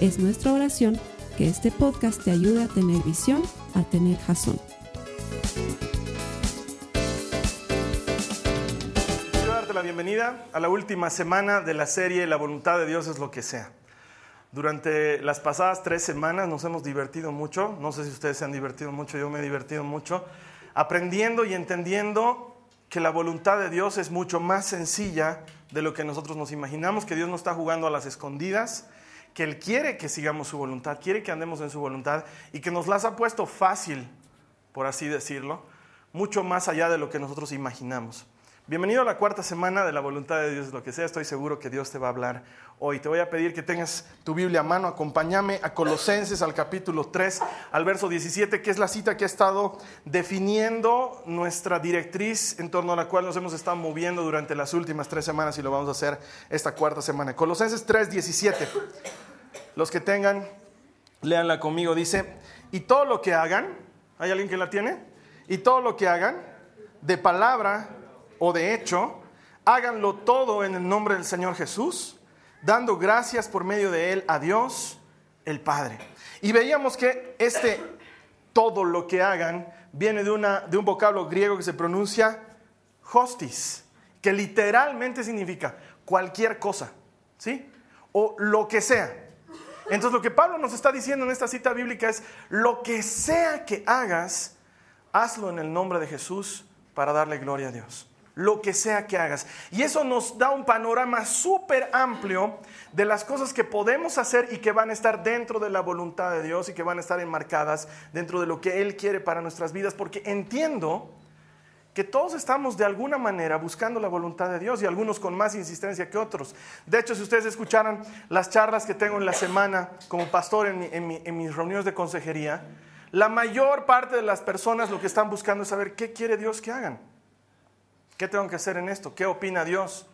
Es nuestra oración que este podcast te ayude a tener visión, a tener jazón. Quiero darte la bienvenida a la última semana de la serie La voluntad de Dios es lo que sea. Durante las pasadas tres semanas nos hemos divertido mucho, no sé si ustedes se han divertido mucho, yo me he divertido mucho, aprendiendo y entendiendo que la voluntad de Dios es mucho más sencilla de lo que nosotros nos imaginamos, que Dios no está jugando a las escondidas, que Él quiere que sigamos su voluntad, quiere que andemos en su voluntad y que nos las ha puesto fácil, por así decirlo, mucho más allá de lo que nosotros imaginamos. Bienvenido a la cuarta semana de la voluntad de Dios, lo que sea, estoy seguro que Dios te va a hablar hoy. Te voy a pedir que tengas tu Biblia a mano, acompáñame a Colosenses al capítulo 3, al verso 17, que es la cita que ha estado definiendo nuestra directriz en torno a la cual nos hemos estado moviendo durante las últimas tres semanas y lo vamos a hacer esta cuarta semana. Colosenses 3, 17. Los que tengan, léanla conmigo. Dice, y todo lo que hagan, ¿hay alguien que la tiene? Y todo lo que hagan, de palabra o de hecho, háganlo todo en el nombre del Señor Jesús, dando gracias por medio de Él a Dios el Padre. Y veíamos que este todo lo que hagan viene de, una, de un vocablo griego que se pronuncia hostis, que literalmente significa cualquier cosa, ¿sí? O lo que sea. Entonces lo que Pablo nos está diciendo en esta cita bíblica es, lo que sea que hagas, hazlo en el nombre de Jesús para darle gloria a Dios. Lo que sea que hagas. Y eso nos da un panorama súper amplio de las cosas que podemos hacer y que van a estar dentro de la voluntad de Dios y que van a estar enmarcadas dentro de lo que Él quiere para nuestras vidas. Porque entiendo que todos estamos de alguna manera buscando la voluntad de Dios y algunos con más insistencia que otros. De hecho, si ustedes escucharan las charlas que tengo en la semana como pastor en, mis reuniones de consejería, la mayor parte de las personas lo que están buscando es saber qué quiere Dios que hagan. ¿Qué tengo que hacer en esto? ¿Qué opina Dios?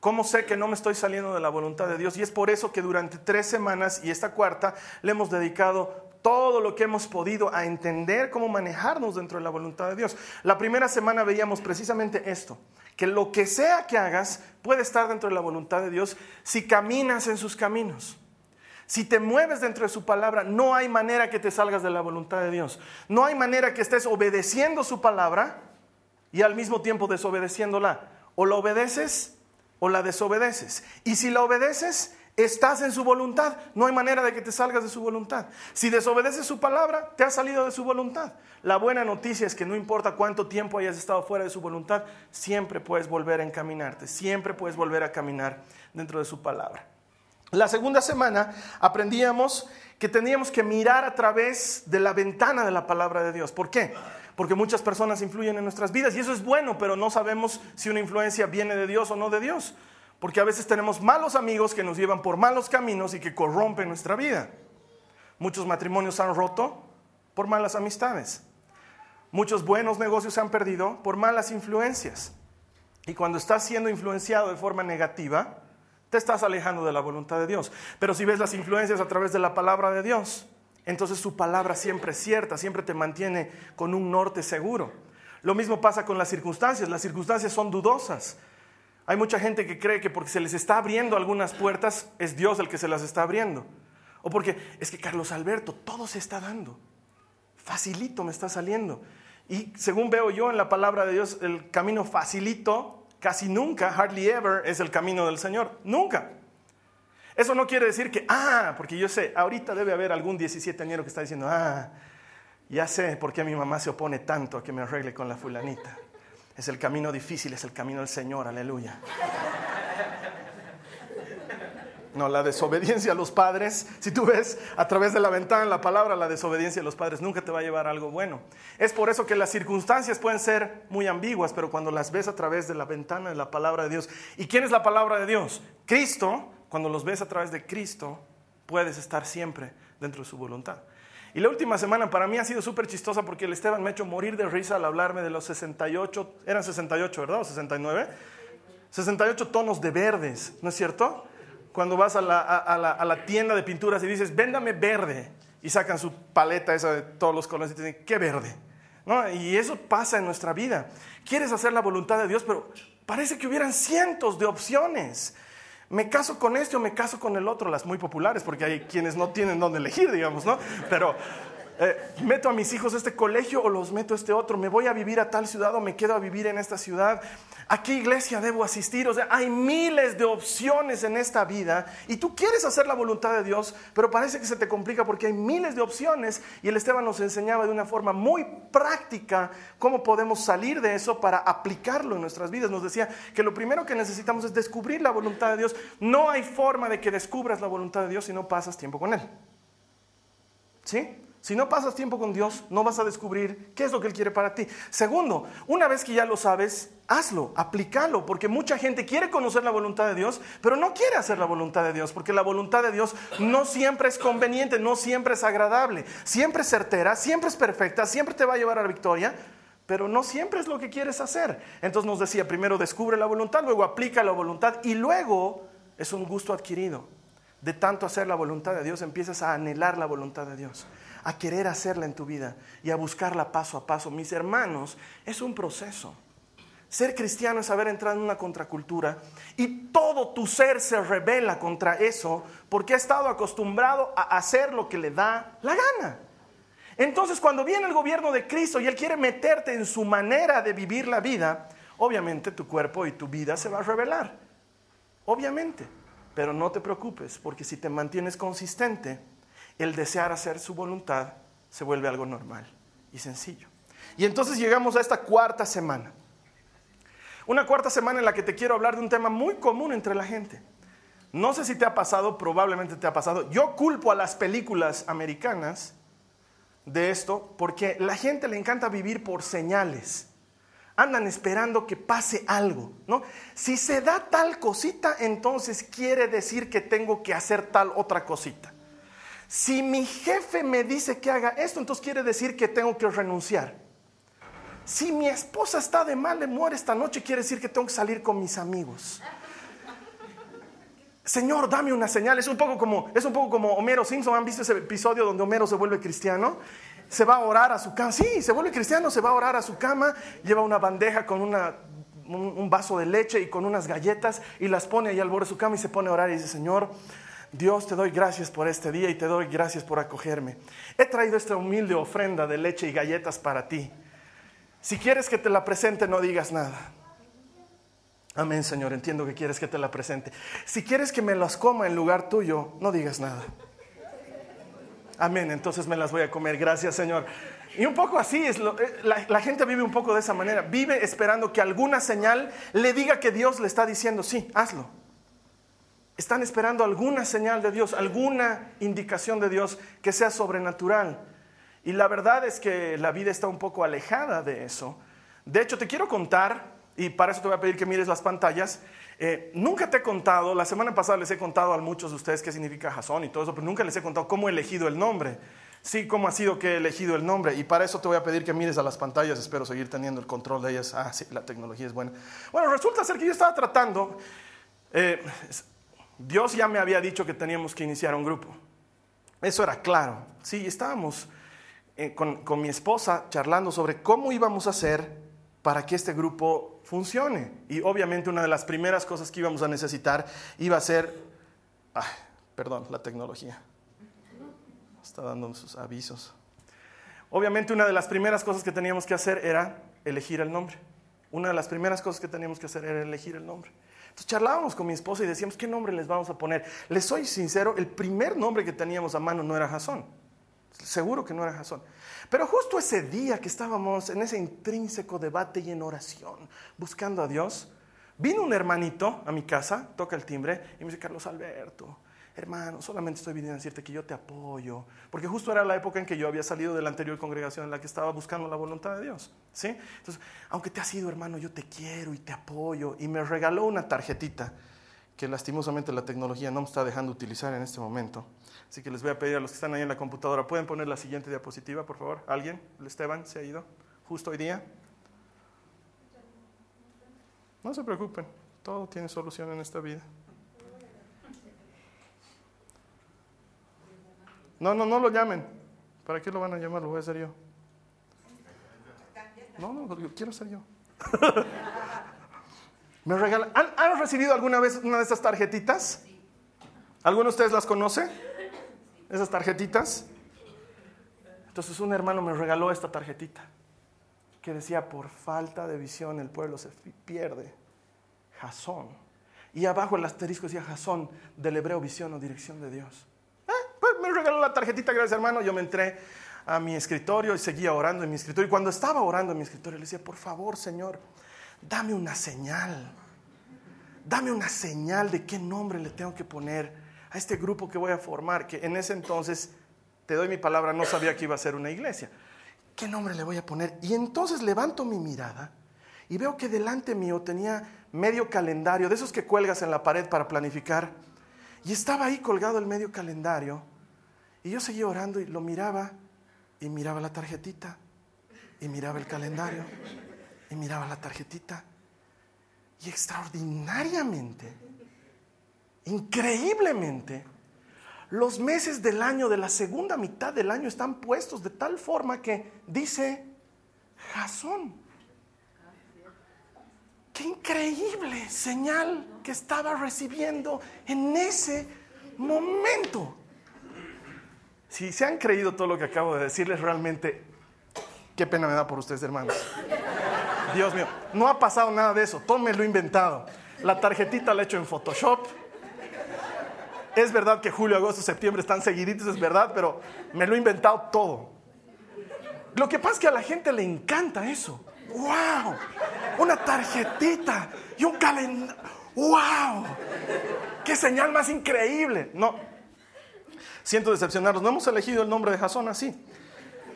¿Cómo sé que no me estoy saliendo de la voluntad de Dios? Y es por eso que durante tres semanas y esta cuarta le hemos dedicado todo lo que hemos podido a entender cómo manejarnos dentro de la voluntad de Dios. La primera semana veíamos precisamente esto, que lo que sea que hagas puede estar dentro de la voluntad de Dios si caminas en sus caminos. Si te mueves dentro de su palabra, no hay manera que te salgas de la voluntad de Dios. No hay manera que estés obedeciendo su palabra y al mismo tiempo desobedeciéndola. O la obedeces o la desobedeces. Y si la obedeces, Estás en su voluntad. No hay manera de que te salgas de su voluntad. Si desobedeces su palabra, te has salido de su voluntad. La buena noticia es que no importa cuánto tiempo hayas estado fuera de su voluntad, siempre puedes volver a encaminarte. Siempre puedes volver a caminar dentro de su palabra. La segunda semana aprendíamos que teníamos que mirar a través de la ventana de la palabra de Dios. ¿Por qué? Porque muchas personas influyen en nuestras vidas y eso es bueno, pero no sabemos si una influencia viene de Dios o no de Dios. Porque a veces tenemos malos amigos que nos llevan por malos caminos y que corrompen nuestra vida. Muchos matrimonios han roto por malas amistades. Muchos buenos negocios se han perdido por malas influencias. Y cuando estás siendo influenciado de forma negativa, te estás alejando de la voluntad de Dios. Pero si ves las influencias a través de la palabra de Dios, entonces su palabra siempre es cierta, siempre te mantiene con un norte seguro. Lo mismo pasa con las circunstancias. Las circunstancias son dudosas. Hay mucha gente que cree que porque se les está abriendo algunas puertas es Dios el que se las está abriendo. O porque es que Carlos Alberto, todo se está dando. Facilito me está saliendo. Y según veo yo en la palabra de Dios, el camino facilito casi nunca, hardly ever, es el camino del Señor. Nunca. Eso no quiere decir que, ah, porque yo sé, ahorita debe haber algún 17 añero que está diciendo, ah, ya sé por qué mi mamá se opone tanto a que me arregle con la fulanita. Es el camino difícil, es el camino del Señor, aleluya. No, la desobediencia a los padres, si tú ves a través de la ventana en la palabra, la desobediencia a los padres nunca te va a llevar a algo bueno. Es por eso que las circunstancias pueden ser muy ambiguas, pero cuando las ves a través de la ventana de la palabra de Dios, ¿y quién es la palabra de Dios? Cristo, cuando los ves a través de Cristo, puedes estar siempre dentro de su voluntad. Y la última semana para mí ha sido súper chistosa porque el Esteban me ha hecho morir de risa al hablarme de los 68, eran 68, ¿verdad? ¿O 69? 68 tonos de verdes, ¿no es cierto? Cuando vas a la, a la tienda de pinturas y dices, véndame verde, y sacan su paleta esa de todos los colores y te dicen, ¿qué verde? ¿No? Y eso pasa en nuestra vida. Quieres hacer la voluntad de Dios, pero parece que hubieran cientos de opciones. Me caso con este o me caso con el otro, las muy populares, porque hay quienes no tienen dónde elegir, digamos, ¿no? Pero eh, meto a mis hijos a este colegio o los meto a este otro, me voy a vivir a tal ciudad o me quedo a vivir en esta ciudad, a qué iglesia debo asistir, o sea, hay miles de opciones en esta vida y tú quieres hacer la voluntad de Dios, pero parece que se te complica porque hay miles de opciones y el Esteban nos enseñaba de una forma muy práctica cómo podemos salir de eso para aplicarlo en nuestras vidas. Nos decía que lo primero que necesitamos es descubrir la voluntad de Dios. No hay forma de que descubras la voluntad de Dios si no pasas tiempo con Él. ¿Sí? Si no pasas tiempo con Dios, no vas a descubrir qué es lo que Él quiere para ti. Segundo, una vez que ya lo sabes, hazlo, aplícalo, porque mucha gente quiere conocer la voluntad de Dios, pero no quiere hacer la voluntad de Dios, porque la voluntad de Dios no siempre es conveniente, no siempre es agradable, siempre es certera, siempre es perfecta, siempre te va a llevar a la victoria, pero no siempre es lo que quieres hacer. Entonces nos decía, primero descubre la voluntad, luego aplica la voluntad y luego es un gusto adquirido. De tanto hacer la voluntad de Dios, empiezas a anhelar la voluntad de Dios a querer hacerla en tu vida y a buscarla paso a paso. Mis hermanos, es un proceso. Ser cristiano es haber entrado en una contracultura y todo tu ser se revela contra eso porque ha estado acostumbrado a hacer lo que le da la gana. Entonces cuando viene el gobierno de Cristo y Él quiere meterte en su manera de vivir la vida, obviamente tu cuerpo y tu vida se va a revelar. Obviamente. Pero no te preocupes porque si te mantienes consistente, el desear hacer su voluntad se vuelve algo normal y sencillo. Y entonces llegamos a esta cuarta semana. Una cuarta semana en la que te quiero hablar de un tema muy común entre la gente. No sé si te ha pasado, probablemente te ha pasado. Yo culpo a las películas americanas de esto porque la gente le encanta vivir por señales. Andan esperando que pase algo, ¿no? Si se da tal cosita, entonces quiere decir que tengo que hacer tal otra cosita. Si mi jefe me dice que haga esto, entonces quiere decir que tengo que renunciar. Si mi esposa está de mal humor esta noche, quiere decir que tengo que salir con mis amigos. Señor, dame una señal. Es un poco como, es un poco como Homero Simpson. ¿Han visto ese episodio donde Homero se vuelve cristiano? Se va a orar a su cama. Sí, se vuelve cristiano, se va a orar a su cama, lleva una bandeja con un, un, vaso de leche y con unas galletas y las pone ahí al borde de su cama y se pone a orar y dice, Señor, Dios, te doy gracias por este día y te doy gracias por acogerme. He traído esta humilde ofrenda de leche y galletas para ti. Si quieres que te la presente, no digas nada. Amén, Señor, entiendo que quieres que te la presente. Si quieres que me las coma en lugar tuyo, no digas nada. Amén, entonces me las voy a comer. Gracias, Señor. Y un poco así es, eh, la, la, gente vive un poco de esa manera. Vive esperando que alguna señal le diga que Dios le está diciendo, sí, hazlo. Están esperando alguna señal de Dios, alguna indicación de Dios que sea sobrenatural. Y la verdad es que la vida está un poco alejada de eso. De hecho, te quiero contar, y para eso te voy a pedir que mires las pantallas. Eh, nunca te he contado, la semana pasada les he contado a muchos de ustedes qué significa Jason y todo eso, pero nunca les he contado cómo he elegido el nombre. Sí, cómo ha sido que he elegido el nombre. Y para eso te voy a pedir que mires a las pantallas. Espero seguir teniendo el control de ellas. Ah, sí, la tecnología es buena. Bueno, resulta ser que yo estaba tratando. Eh, Dios ya me había dicho que teníamos que iniciar un grupo. Eso era claro. Sí, estábamos eh, con, con, mi esposa charlando sobre cómo íbamos a hacer para que este grupo funcione. Y obviamente una de las primeras cosas que íbamos a necesitar iba a ser, ay, perdón, la tecnología. Está dando sus avisos. Obviamente una de las primeras cosas que teníamos que hacer era elegir el nombre. Una de las primeras cosas que teníamos que hacer era elegir el nombre. Entonces charlábamos con mi esposa y decíamos, ¿qué nombre les vamos a poner? Les soy sincero, el primer nombre que teníamos a mano no era Jasón. Seguro que no era Jasón. Pero justo ese día que estábamos en ese intrínseco debate y en oración, buscando a Dios, vino un hermanito a mi casa, toca el timbre y me dice, Carlos Alberto, hermano, solamente estoy viniendo a decirte que yo te apoyo, porque justo era la época en que yo había salido de la anterior congregación en la que estaba buscando la voluntad de Dios, ¿sí? Entonces, aunque te has ido, hermano, yo te quiero y te apoyo, y me regaló una tarjetita que lastimosamente la tecnología no me está dejando utilizar en este momento. Así que les voy a pedir a los que están ahí en la computadora, ¿pueden poner la siguiente diapositiva, por favor? ¿Alguien? ¿El Esteban se ha ido justo hoy día? No se preocupen, todo tiene solución en esta vida. No, no, no lo llamen. ¿Para qué lo van a llamar? Lo voy a hacer yo. No, no, quiero ser yo. Me ¿Han, recibido alguna vez una de estas tarjetitas? ¿Alguno de ustedes las conoce? Esas tarjetitas. Entonces un hermano me regaló esta tarjetita que decía, por falta de visión el pueblo se pierde. Jasón. Y abajo el asterisco decía Jasón, del hebreo visión o dirección de Dios. Regaló la tarjetita, gracias hermano. Yo me entré a mi escritorio y seguía orando en mi escritorio. Y cuando estaba orando en mi escritorio le decía, por favor Señor, dame una señal. Dame una señal de qué nombre le tengo que poner a este grupo que voy a formar, que en ese entonces, te doy mi palabra, no sabía que iba a ser una iglesia. ¿Qué nombre le voy a poner? Y entonces levanto mi mirada y veo que delante mío tenía medio calendario, de esos que cuelgas en la pared para planificar. Y estaba ahí colgado el medio calendario. Y yo seguía orando y lo miraba y miraba la tarjetita y miraba el calendario y miraba la tarjetita. Y extraordinariamente, increíblemente, los meses del año, de la segunda mitad del año, están puestos de tal forma que dice Jasón. Qué increíble señal que estaba recibiendo en ese momento. Si se han creído todo lo que acabo de decirles, realmente, qué pena me da por ustedes, hermanos. Dios mío, no ha pasado nada de eso, todo me lo inventado. La tarjetita la he hecho en Photoshop. Es verdad que julio, agosto, septiembre están seguiditos, es verdad, pero me lo he inventado todo. Lo que pasa es que a la gente le encanta eso. ¡Wow! Una tarjetita y un calendario. ¡Wow! ¡Qué señal más increíble! No, siento decepcionarlos. No hemos elegido el nombre de Jasón así.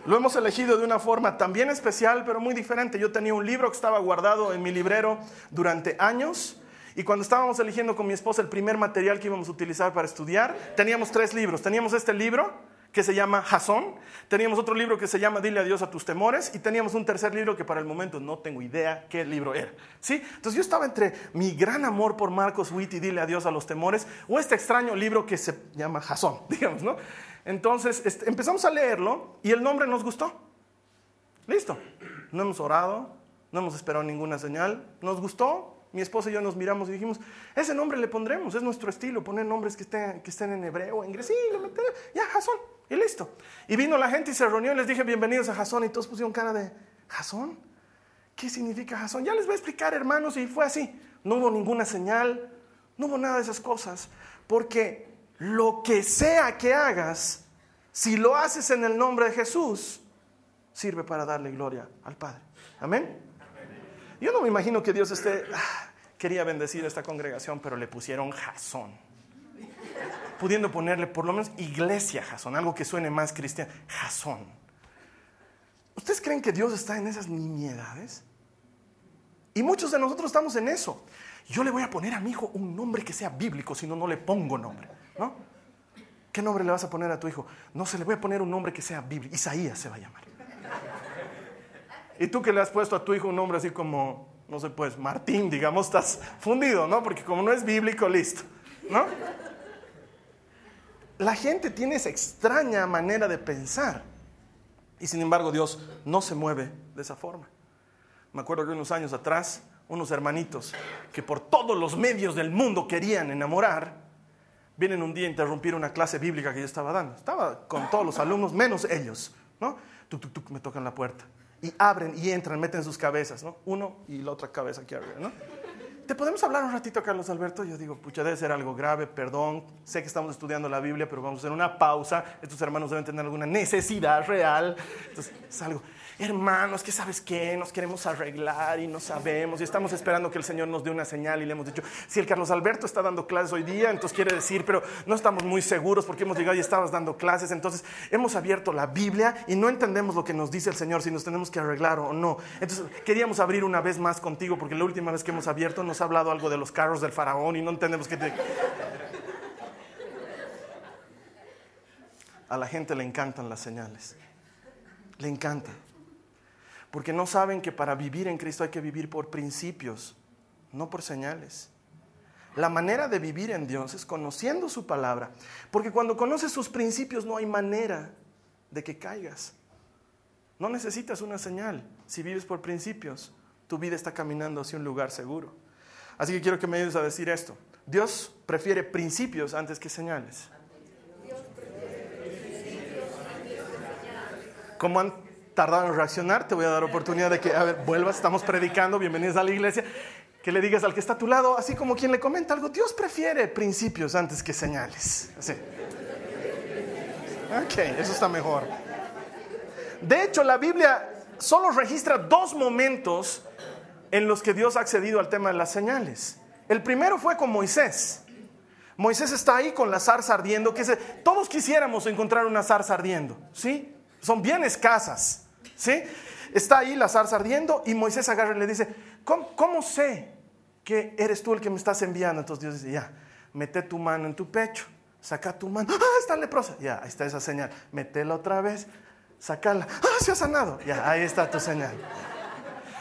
Lo hemos elegido de una forma también especial, pero muy diferente. Yo tenía un libro que estaba guardado en mi librero durante años. Y cuando estábamos eligiendo con mi esposa el primer material que íbamos a utilizar para estudiar, teníamos tres libros. Teníamos este libro que se llama Jasón, teníamos otro libro que se llama Dile adiós a tus temores y teníamos un tercer libro que para el momento no tengo idea qué libro era. ¿Sí? Entonces yo estaba entre mi gran amor por Marcos Witt y Dile adiós a los temores o este extraño libro que se llama Jasón, digamos, ¿no? Entonces este, empezamos a leerlo y el nombre nos gustó. Listo. No hemos orado, no hemos esperado ninguna señal, nos gustó. Mi esposa y yo nos miramos y dijimos, ese nombre le pondremos, es nuestro estilo, poner nombres que estén, que estén en hebreo, en inglés, sí, le ya, Jasón, y listo. Y vino la gente y se reunió y les dije, bienvenidos a Jasón, y todos pusieron cara de, ¿Jasón? ¿Qué significa Jasón? Ya les voy a explicar, hermanos, y fue así. No hubo ninguna señal, no hubo nada de esas cosas, porque lo que sea que hagas, si lo haces en el nombre de Jesús, sirve para darle gloria al Padre. Amén. Yo no me imagino que Dios esté, ah, quería bendecir a esta congregación, pero le pusieron Jasón. Pudiendo ponerle por lo menos iglesia Jasón, algo que suene más cristiano. Jasón. ¿Ustedes creen que Dios está en esas nimiedades? Y muchos de nosotros estamos en eso. Yo le voy a poner a mi hijo un nombre que sea bíblico, si no, no le pongo nombre. ¿no? ¿Qué nombre le vas a poner a tu hijo? No se le voy a poner un nombre que sea bíblico. Isaías se va a llamar. Y tú que le has puesto a tu hijo un nombre así como, no sé, pues Martín, digamos, estás fundido, ¿no? Porque como no es bíblico, listo, ¿no? La gente tiene esa extraña manera de pensar. Y sin embargo Dios no se mueve de esa forma. Me acuerdo que unos años atrás, unos hermanitos que por todos los medios del mundo querían enamorar, vienen un día a interrumpir una clase bíblica que yo estaba dando. Estaba con todos los alumnos, menos ellos, ¿no? Tuc, tuc, tuc, me tocan la puerta. Y abren y entran, meten sus cabezas, ¿no? Uno y la otra cabeza aquí arriba, ¿no? ¿Te podemos hablar un ratito, Carlos Alberto? Yo digo, pucha, debe ser algo grave, perdón. Sé que estamos estudiando la Biblia, pero vamos a hacer una pausa. Estos hermanos deben tener alguna necesidad real. Entonces, salgo hermanos, que sabes qué, nos queremos arreglar y no sabemos y estamos esperando que el Señor nos dé una señal y le hemos dicho, si el Carlos Alberto está dando clases hoy día, entonces quiere decir, pero no estamos muy seguros porque hemos llegado y estabas dando clases, entonces hemos abierto la Biblia y no entendemos lo que nos dice el Señor, si nos tenemos que arreglar o no. Entonces queríamos abrir una vez más contigo porque la última vez que hemos abierto nos has hablado algo de los carros del faraón y no entendemos qué. A la gente le encantan las señales. Le encantan. Porque no saben que para vivir en Cristo hay que vivir por principios, no por señales. La manera de vivir en Dios es conociendo su palabra. Porque cuando conoces sus principios no hay manera de que caigas. No necesitas una señal. Si vives por principios, tu vida está caminando hacia un lugar seguro. Así que quiero que me ayudes a decir esto. Dios prefiere principios antes que señales. Como tardado en reaccionar, te voy a dar oportunidad de que, a ver, vuelvas, estamos predicando, bienvenidos a la iglesia, que le digas al que está a tu lado, así como quien le comenta algo, Dios prefiere principios antes que señales. Así. Ok, eso está mejor. De hecho, la Biblia solo registra dos momentos en los que Dios ha accedido al tema de las señales. El primero fue con Moisés. Moisés está ahí con la zarza ardiendo, todos quisiéramos encontrar una zarza ardiendo, ¿sí? Son bien escasas. ¿Sí? Está ahí la zarza ardiendo y Moisés agarra y le dice, ¿cómo, sé que eres tú el que me estás enviando? Entonces Dios dice, ya, mete tu mano en tu pecho, saca tu mano, ah, está leprosa, ya, ahí está esa señal, metela otra vez, sacala, ah, se ha sanado, ya, ahí está tu señal.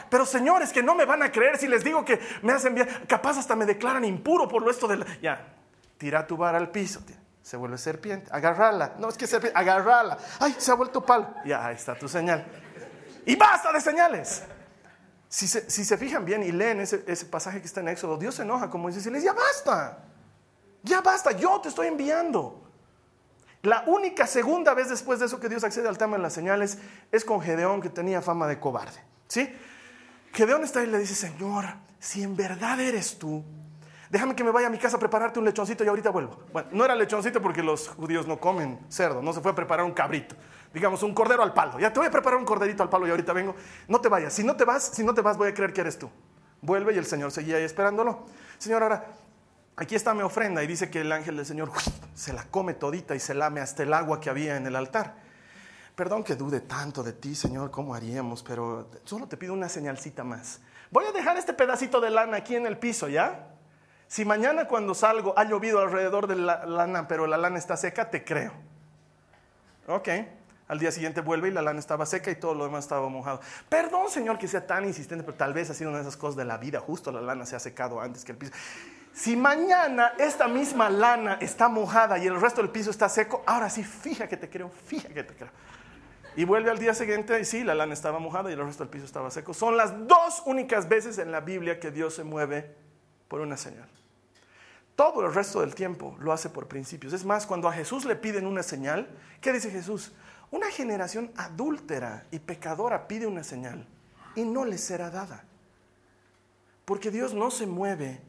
Pero señores, que no me van a creer si les digo que me has enviado, capaz hasta me declaran impuro por lo esto de la... Ya, tira tu vara al piso, se vuelve serpiente. Agarrala. No es que serpiente, agarrala. Ay, se ha vuelto palo. Ya, ahí está tu señal. Y basta de señales. Si se, fijan bien y leen ese, pasaje que está en Éxodo, Dios se enoja como dice, les ya basta. Ya basta, yo te estoy enviando. La única segunda vez después de eso que Dios accede al tema de las señales es con Gedeón que tenía fama de cobarde. ¿Sí? Gedeón está ahí y le dice, Señor, si en verdad eres tú, déjame que me vaya a mi casa a prepararte un lechoncito y ahorita vuelvo. Bueno, no era lechoncito porque los judíos no comen cerdo, no se fue a preparar un cabrito. Digamos, un cordero al palo. Ya te voy a preparar un corderito al palo y ahorita vengo. No te vayas. Si no te vas, si no te vas, voy a creer que eres tú. Vuelve y el Señor seguía ahí esperándolo. Señor, ahora, aquí está mi ofrenda y dice que el ángel del Señor se la come todita y se lame hasta el agua que había en el altar. Perdón que dude tanto de ti, Señor, ¿cómo haríamos? Pero solo te pido una señalcita más. Voy a dejar este pedacito de lana aquí en el piso, ¿ya? Si mañana cuando salgo ha llovido alrededor de la lana, pero la lana está seca, te creo. Ok. Al día siguiente vuelve y la lana estaba seca y todo lo demás estaba mojado. Perdón, Señor, que sea tan insistente, pero tal vez ha sido una de esas cosas de la vida. Justo la lana se ha secado antes que el piso. Si mañana esta misma lana está mojada y el resto del piso está seco, ahora sí, fija que te creo, fija que te creo. Y vuelve al día siguiente y sí, la lana estaba mojada y el resto del piso estaba seco. Son las dos únicas veces en la Biblia que Dios se mueve por una señal. Todo el resto del tiempo lo hace por principios. Es más, cuando a Jesús le piden una señal, ¿qué dice Jesús? Una generación adúltera y pecadora pide una señal y no le será dada. Porque Dios no se mueve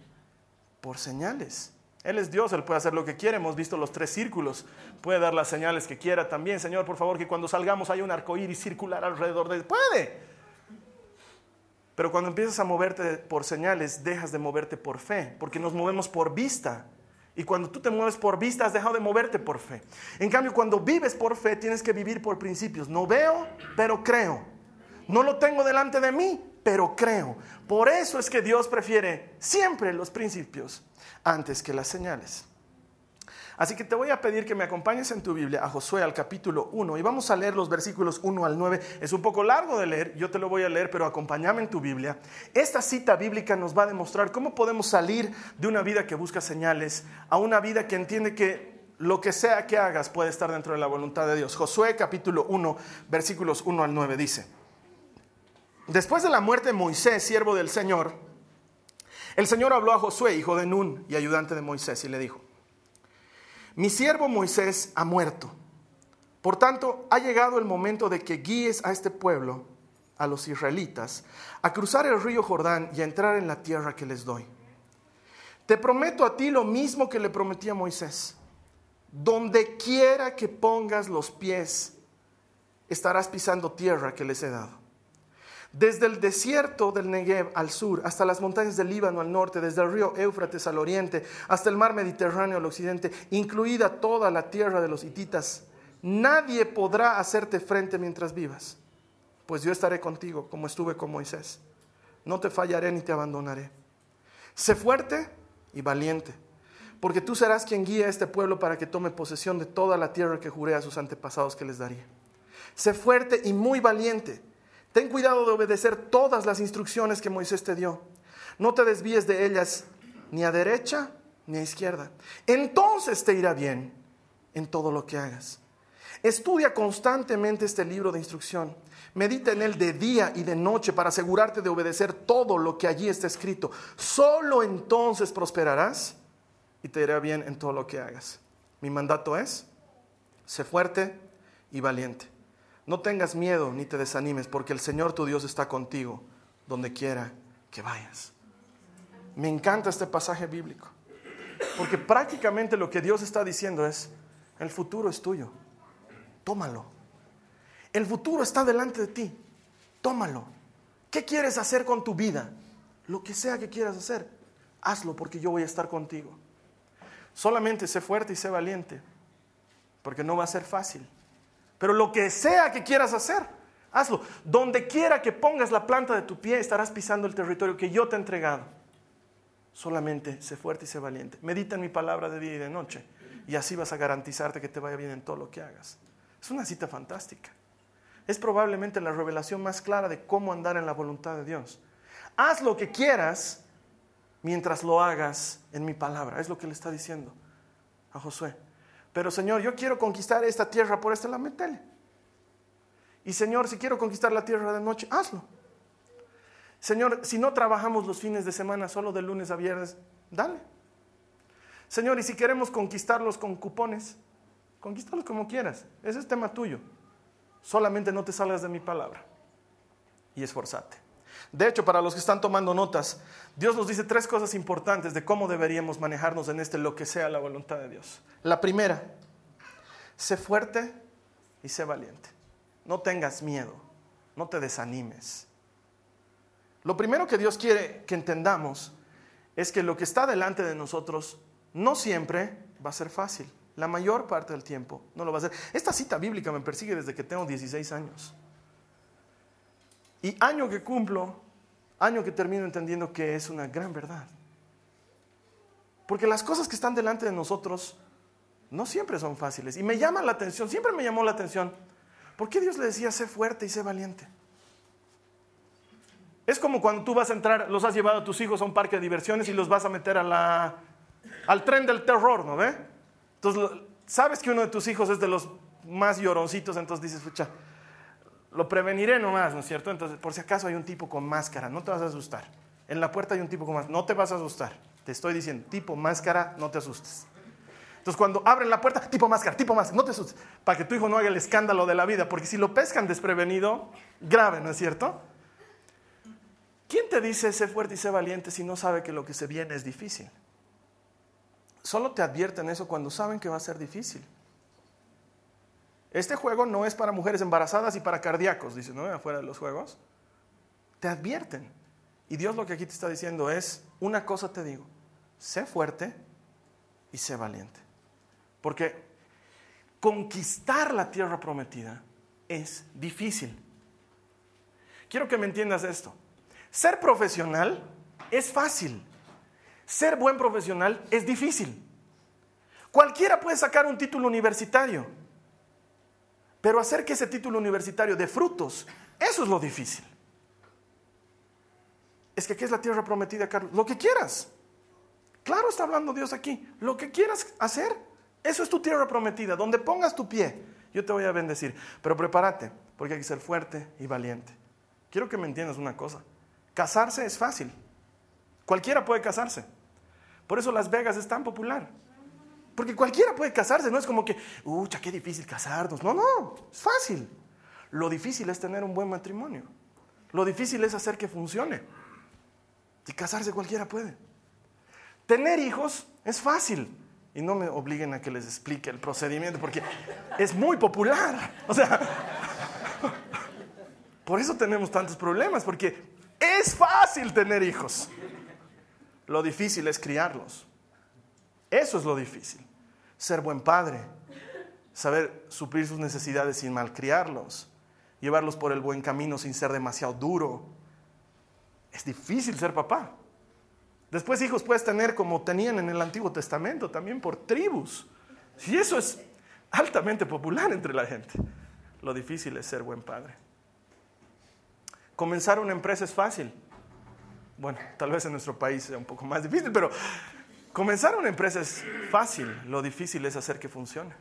por señales. Él es Dios, Él puede hacer lo que quiere. Hemos visto los tres círculos. Puede dar las señales que quiera también. Señor, por favor, que cuando salgamos haya un arco iris circular alrededor de él. Puede. Pero cuando empiezas a moverte por señales, dejas de moverte por fe, porque nos movemos por vista. Y cuando tú te mueves por vista, has dejado de moverte por fe. En cambio, cuando vives por fe, tienes que vivir por principios. No veo, pero creo. No lo tengo delante de mí, pero creo. Por eso es que Dios prefiere siempre los principios antes que las señales. Así que te voy a pedir que me acompañes en tu Biblia a Josué al capítulo 1 y vamos a leer los versículos 1 al 9. Es un poco largo de leer, yo te lo voy a leer, pero acompáñame en tu Biblia. Esta cita bíblica nos va a demostrar cómo podemos salir de una vida que busca señales a una vida que entiende que lo que sea que hagas puede estar dentro de la voluntad de Dios. Josué capítulo 1, versículos 1 al 9 dice, Después de la muerte de Moisés, siervo del Señor, el Señor habló a Josué, hijo de Nun y ayudante de Moisés, y le dijo, mi siervo Moisés ha muerto. Por tanto, ha llegado el momento de que guíes a este pueblo, a los israelitas, a cruzar el río Jordán y a entrar en la tierra que les doy. Te prometo a ti lo mismo que le prometí a Moisés. Donde quiera que pongas los pies, estarás pisando tierra que les he dado. Desde el desierto del Negev al sur, hasta las montañas del Líbano al norte, desde el río Éufrates al oriente, hasta el mar Mediterráneo al occidente, incluida toda la tierra de los hititas, nadie podrá hacerte frente mientras vivas, pues yo estaré contigo como estuve con Moisés. No te fallaré ni te abandonaré. Sé fuerte y valiente, porque tú serás quien guíe a este pueblo para que tome posesión de toda la tierra que juré a sus antepasados que les daría. Sé fuerte y muy valiente. Ten cuidado de obedecer todas las instrucciones que Moisés te dio. No te desvíes de ellas ni a derecha ni a izquierda. Entonces te irá bien en todo lo que hagas. Estudia constantemente este libro de instrucción. Medita en él de día y de noche para asegurarte de obedecer todo lo que allí está escrito. Solo entonces prosperarás y te irá bien en todo lo que hagas. Mi mandato es, sé fuerte y valiente. No tengas miedo ni te desanimes, porque el Señor tu Dios está contigo donde quiera que vayas. Me encanta este pasaje bíblico, porque prácticamente lo que Dios está diciendo es, el futuro es tuyo, tómalo. El futuro está delante de ti, tómalo. ¿Qué quieres hacer con tu vida? Lo que sea que quieras hacer, hazlo porque yo voy a estar contigo. Solamente sé fuerte y sé valiente, porque no va a ser fácil. Pero lo que sea que quieras hacer, hazlo. Donde quiera que pongas la planta de tu pie, estarás pisando el territorio que yo te he entregado. Solamente sé fuerte y sé valiente. Medita en mi palabra de día y de noche. Y así vas a garantizarte que te vaya bien en todo lo que hagas. Es una cita fantástica. Es probablemente la revelación más clara de cómo andar en la voluntad de Dios. Haz lo que quieras mientras lo hagas en mi palabra. Es lo que le está diciendo a Josué. Pero Señor, yo quiero conquistar esta tierra por esta la metele. Y Señor, si quiero conquistar la tierra de noche, hazlo. Señor, si no trabajamos los fines de semana, solo de lunes a viernes, dale. Señor, y si queremos conquistarlos con cupones, conquístalos como quieras. Ese es tema tuyo. Solamente no te salgas de mi palabra y esforzate. De hecho, para los que están tomando notas, Dios nos dice tres cosas importantes de cómo deberíamos manejarnos en este lo que sea la voluntad de Dios. La primera, sé fuerte y sé valiente. No tengas miedo, no te desanimes. Lo primero que Dios quiere que entendamos es que lo que está delante de nosotros no siempre va a ser fácil. La mayor parte del tiempo no lo va a ser. Esta cita bíblica me persigue desde que tengo 16 años. Y año que cumplo, año que termino entendiendo que es una gran verdad. Porque las cosas que están delante de nosotros no siempre son fáciles. Y me llama la atención, siempre me llamó la atención. ¿Por qué Dios le decía, sé fuerte y sé valiente? Es como cuando tú vas a entrar, los has llevado a tus hijos a un parque de diversiones y los vas a meter al tren del terror, ¿no ve? Entonces, sabes que uno de tus hijos es de los más lloroncitos, entonces dices, escucha, lo preveniré nomás, ¿no es cierto? Entonces, por si acaso hay un tipo con máscara, no te vas a asustar. En la puerta hay un tipo con máscara, no te vas a asustar. Te estoy diciendo, tipo máscara, no te asustes. Entonces, cuando abren la puerta, tipo máscara, tipo máscara, no te asustes, para que tu hijo no haga el escándalo de la vida, porque si lo pescan desprevenido, grave, ¿no es cierto? ¿Quién te dice sé fuerte y sé valiente si no sabe que lo que se viene es difícil? Solo te advierten eso cuando saben que va a ser difícil. Este juego no es para mujeres embarazadas y para cardíacos, dice, ¿no? Afuera de los juegos. Te advierten. Y Dios lo que aquí te está diciendo es, una cosa te digo, sé fuerte y sé valiente. Porque conquistar la tierra prometida es difícil. Quiero que me entiendas esto. Ser profesional es fácil. Ser buen profesional es difícil. Cualquiera puede sacar un título universitario. Pero hacer que ese título universitario dé frutos, eso es lo difícil. Es que ¿qué es la tierra prometida, Carlos? Lo que quieras. Claro está hablando Dios aquí. Lo que quieras hacer, eso es tu tierra prometida. Donde pongas tu pie, yo te voy a bendecir. Pero prepárate, porque hay que ser fuerte y valiente. Quiero que me entiendas una cosa. Casarse es fácil. Cualquiera puede casarse. Por eso Las Vegas es tan popular. Porque cualquiera puede casarse, no es como que, ucha, qué difícil casarnos. No, no, es fácil. Lo difícil es tener un buen matrimonio. Lo difícil es hacer que funcione. Y casarse cualquiera puede. Tener hijos es fácil. Y no me obliguen a que les explique el procedimiento porque es muy popular. O sea, por eso tenemos tantos problemas, porque es fácil tener hijos. Lo difícil es criarlos. Eso es lo difícil. Ser buen padre, saber suplir sus necesidades sin malcriarlos, llevarlos por el buen camino sin ser demasiado duro. Es difícil ser papá. Después hijos puedes tener como tenían en el Antiguo Testamento, también por tribus. Y eso es altamente popular entre la gente. Lo difícil es ser buen padre. Comenzar una empresa es fácil. Bueno, tal vez en nuestro país sea un poco más difícil, pero comenzar una empresa es fácil. Lo difícil es hacer que funcione.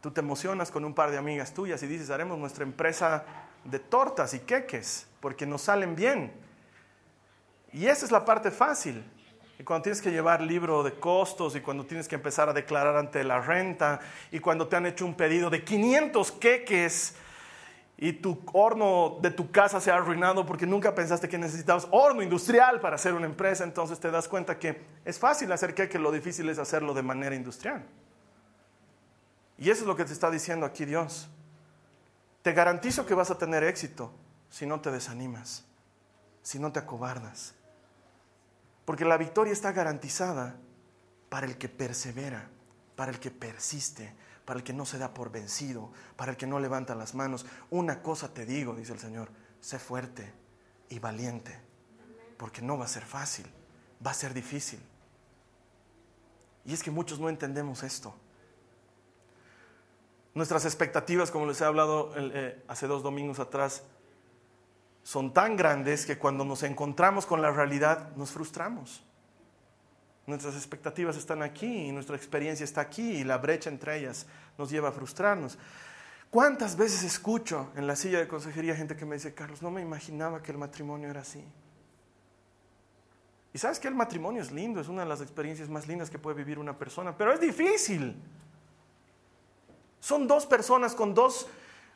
Tú te emocionas con un par de amigas tuyas y dices, haremos nuestra empresa de tortas y queques, porque nos salen bien. Y esa es la parte fácil. Y cuando tienes que llevar libro de costos y cuando tienes que empezar a declarar ante la renta y cuando te han hecho un pedido de 500 queques y tu horno de tu casa se ha arruinado porque nunca pensaste que necesitabas horno industrial para hacer una empresa, entonces te das cuenta que es fácil hacer queques, lo difícil es hacerlo de manera industrial. Y eso es lo que te está diciendo aquí Dios. Te garantizo que vas a tener éxito si no te desanimas, si no te acobardas. Porque la victoria está garantizada para el que persevera, para el que persiste, para el que no se da por vencido, para el que no levanta las manos. Una cosa te digo, dice el Señor, sé fuerte y valiente, porque no va a ser fácil, va a ser difícil. Y es que muchos no entendemos esto. Nuestras expectativas, como les he hablado eh, hace dos domingos atrás, son tan grandes que cuando nos encontramos con la realidad nos frustramos. Nuestras expectativas están aquí y nuestra experiencia está aquí y la brecha entre ellas nos lleva a frustrarnos. ¿Cuántas veces escucho en la silla de consejería gente que me dice, Carlos, no me imaginaba que el matrimonio era así? Y sabes que el matrimonio es lindo, es una de las experiencias más lindas que puede vivir una persona, pero es difícil. Son dos personas con dos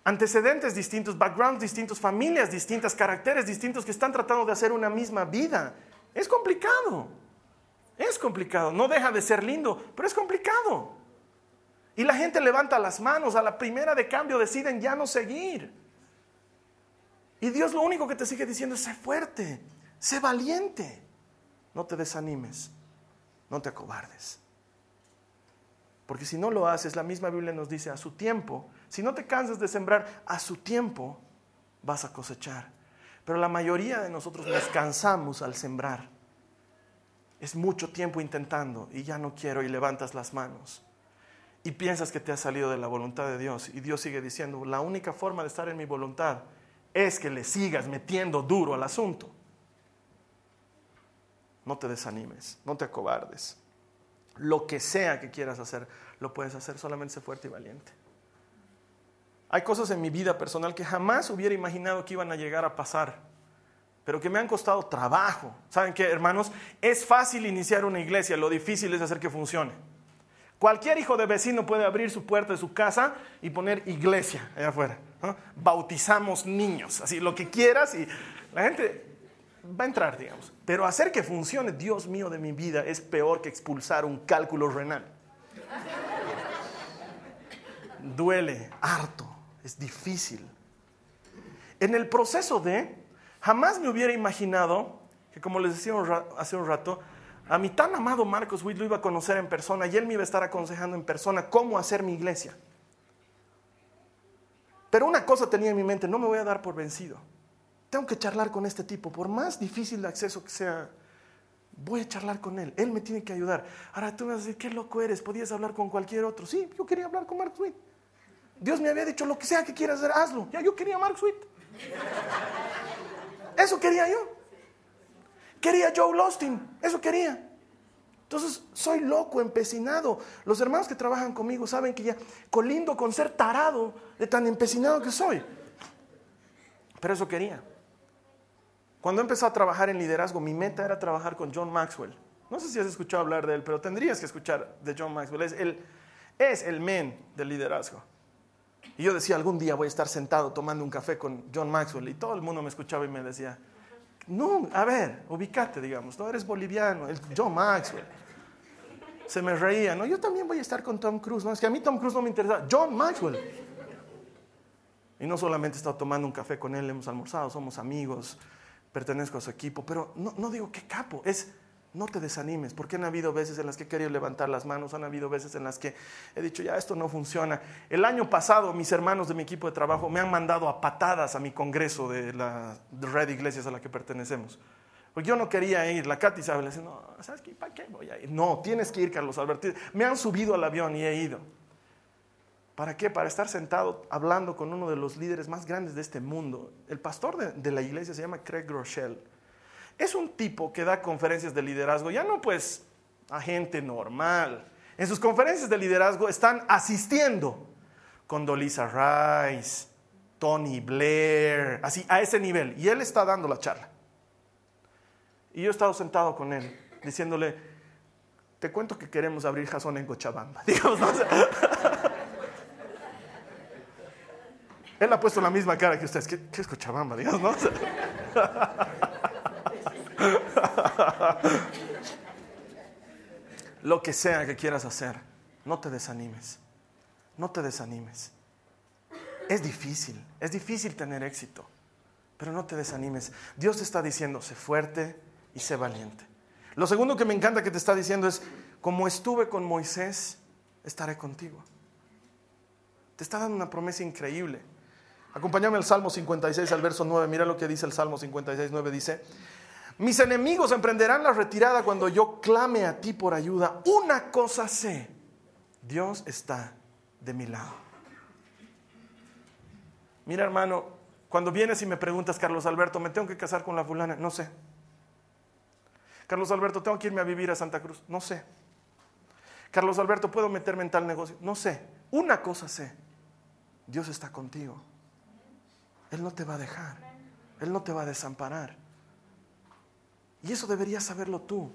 antecedentes distintos, backgrounds distintos, familias distintas, caracteres distintos que están tratando de hacer una misma vida. Es complicado. Es complicado. No deja de ser lindo, pero es complicado. Y la gente levanta las manos, a la primera de cambio deciden ya no seguir. Y Dios lo único que te sigue diciendo es sé fuerte, sé valiente. No te desanimes, no te acobardes. Porque si no lo haces, la misma Biblia nos dice a su tiempo, si no te cansas de sembrar, a su tiempo vas a cosechar. Pero la mayoría de nosotros nos cansamos al sembrar. Es mucho tiempo intentando y ya no quiero y levantas las manos. Y piensas que te has salido de la voluntad de Dios. Y Dios sigue diciendo, la única forma de estar en mi voluntad es que le sigas metiendo duro al asunto. No te desanimes, no te acobardes. Lo que sea que quieras hacer, lo puedes hacer, solamente sé fuerte y valiente. Hay cosas en mi vida personal que jamás hubiera imaginado que iban a llegar a pasar, pero que me han costado trabajo. ¿Saben qué, hermanos? Es fácil iniciar una iglesia, lo difícil es hacer que funcione. Cualquier hijo de vecino puede abrir su puerta de su casa y poner iglesia allá afuera. Bautizamos niños, así lo que quieras y la gente va a entrar, digamos. Pero hacer que funcione, Dios mío de mi vida, es peor que expulsar un cálculo renal. Duele, harto, es difícil. En el proceso de, jamás me hubiera imaginado que, como les decía hace un rato, a mi tan amado Marcos Witt lo iba a conocer en persona y él me iba a estar aconsejando en persona cómo hacer mi iglesia. Pero una cosa tenía en mi mente, no me voy a dar por vencido tengo que charlar con este tipo, por más difícil de acceso que sea, voy a charlar con él, él me tiene que ayudar. Ahora tú me vas a decir, qué loco eres, podías hablar con cualquier otro. Sí, yo quería hablar con Mark Sweet. Dios me había dicho, lo que sea que quieras hacer, hazlo. Ya yo quería Mark Sweet. Eso quería yo. Quería Joe Lostin, eso quería. Entonces, soy loco, empecinado. Los hermanos que trabajan conmigo saben que ya colindo con ser tarado de tan empecinado que soy. Pero eso quería. Cuando empezó a trabajar en liderazgo, mi meta era trabajar con John Maxwell. No sé si has escuchado hablar de él, pero tendrías que escuchar de John Maxwell. Es el, es el men del liderazgo. Y yo decía, algún día voy a estar sentado tomando un café con John Maxwell. Y todo el mundo me escuchaba y me decía, no, a ver, ubicate, digamos, no eres boliviano, es John Maxwell. Se me reía, no, yo también voy a estar con Tom Cruise. No, es que a mí Tom Cruise no me interesa, John Maxwell. Y no solamente he estado tomando un café con él, hemos almorzado, somos amigos, pertenezco a su equipo, pero no, no digo qué capo, es no te desanimes, porque han habido veces en las que he querido levantar las manos, han habido veces en las que he dicho, ya esto no funciona. El año pasado mis hermanos de mi equipo de trabajo me han mandado a patadas a mi congreso de la Red Iglesias a la que pertenecemos, Porque yo no quería ir. La Katy sabe, le dice, no, ¿sabes qué? ¿Para qué voy a ir? No, tienes que ir, Carlos Alberto. Me han subido al avión y he ido. ¿Para qué? Para estar sentado hablando con uno de los líderes más grandes de este mundo. El pastor de, de la iglesia se llama Craig Rochelle. Es un tipo que da conferencias de liderazgo, ya no pues a gente normal. En sus conferencias de liderazgo están asistiendo con Dolisa Rice, Tony Blair, así a ese nivel. Y él está dando la charla. Y yo he estado sentado con él, diciéndole, te cuento que queremos abrir Jason en Cochabamba. Digamos, ¿no? él ha puesto la misma cara que ustedes. ¿Qué, es Cochabamba? Digamos, ¿no? Lo que sea que quieras hacer, no te desanimes. No te desanimes. Es difícil, es difícil tener éxito, pero no te desanimes. Dios te está diciendo, sé fuerte y sé valiente. Lo segundo que me encanta que te está diciendo es, como estuve con Moisés, estaré contigo. Te está dando una promesa increíble. Acompáñame al Salmo 56, al verso 9. Mira lo que dice el Salmo 56, 9. Dice, mis enemigos emprenderán la retirada cuando yo clame a ti por ayuda. Una cosa sé, Dios está de mi lado. Mira hermano, cuando vienes y me preguntas, Carlos Alberto, ¿me tengo que casar con la fulana? No sé. Carlos Alberto, ¿tengo que irme a vivir a Santa Cruz? No sé. Carlos Alberto, ¿puedo meterme en tal negocio? No sé. Una cosa sé, Dios está contigo. Él no te va a dejar. Él no te va a desamparar. Y eso deberías saberlo tú.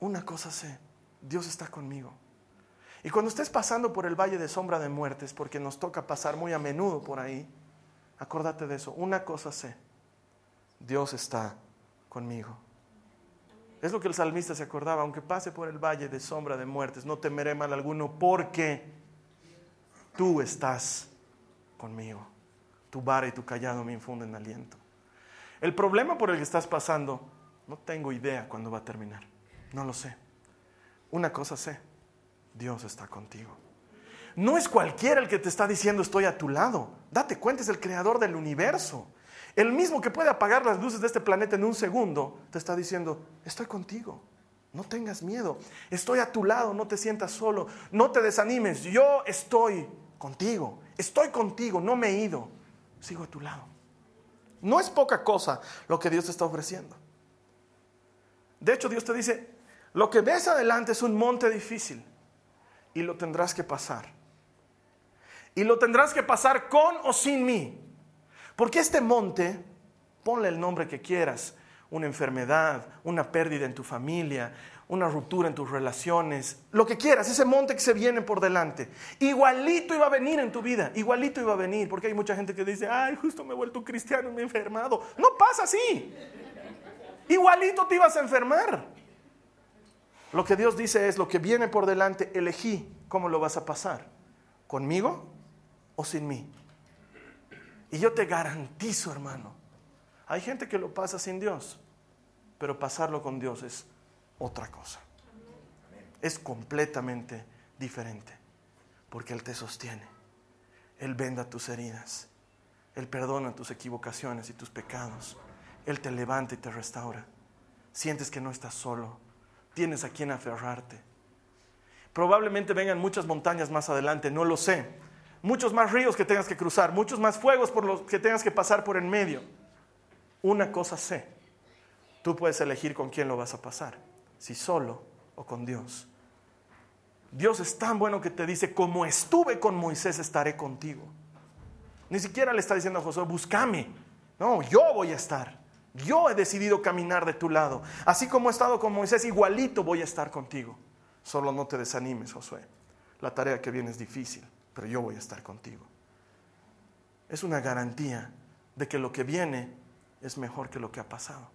Una cosa sé, Dios está conmigo. Y cuando estés pasando por el valle de sombra de muertes, porque nos toca pasar muy a menudo por ahí, acordate de eso. Una cosa sé, Dios está conmigo. Es lo que el salmista se acordaba, aunque pase por el valle de sombra de muertes, no temeré mal alguno porque tú estás conmigo. Tu vara y tu callado me infunden aliento. El problema por el que estás pasando, no tengo idea cuándo va a terminar. No lo sé. Una cosa sé, Dios está contigo. No es cualquiera el que te está diciendo estoy a tu lado. Date cuenta, es el creador del universo. El mismo que puede apagar las luces de este planeta en un segundo, te está diciendo, estoy contigo. No tengas miedo. Estoy a tu lado, no te sientas solo. No te desanimes. Yo estoy contigo. Estoy contigo, no me he ido. Sigo a tu lado. No es poca cosa lo que Dios te está ofreciendo. De hecho, Dios te dice, lo que ves adelante es un monte difícil y lo tendrás que pasar. Y lo tendrás que pasar con o sin mí. Porque este monte, ponle el nombre que quieras, una enfermedad, una pérdida en tu familia, una ruptura en tus relaciones, lo que quieras, ese monte que se viene por delante, igualito iba a venir en tu vida, igualito iba a venir, porque hay mucha gente que dice, ay, justo me he vuelto cristiano y me he enfermado. No pasa así. Igualito te ibas a enfermar. Lo que Dios dice es, lo que viene por delante, elegí cómo lo vas a pasar. ¿Conmigo o sin mí? Y yo te garantizo, hermano, hay gente que lo pasa sin Dios, pero pasarlo con Dios es otra cosa. Es completamente diferente, porque Él te sostiene, Él venda tus heridas, Él perdona tus equivocaciones y tus pecados, Él te levanta y te restaura. Sientes que no estás solo, tienes a quien aferrarte. Probablemente vengan muchas montañas más adelante, no lo sé. Muchos más ríos que tengas que cruzar, muchos más fuegos por los que tengas que pasar por en medio. Una cosa sé, tú puedes elegir con quién lo vas a pasar, si solo o con Dios. Dios es tan bueno que te dice, como estuve con Moisés, estaré contigo. Ni siquiera le está diciendo a Josué, búscame. No, yo voy a estar. Yo he decidido caminar de tu lado. Así como he estado con Moisés, igualito voy a estar contigo. Solo no te desanimes, Josué. La tarea que viene es difícil, pero yo voy a estar contigo. Es una garantía de que lo que viene es mejor que lo que ha pasado.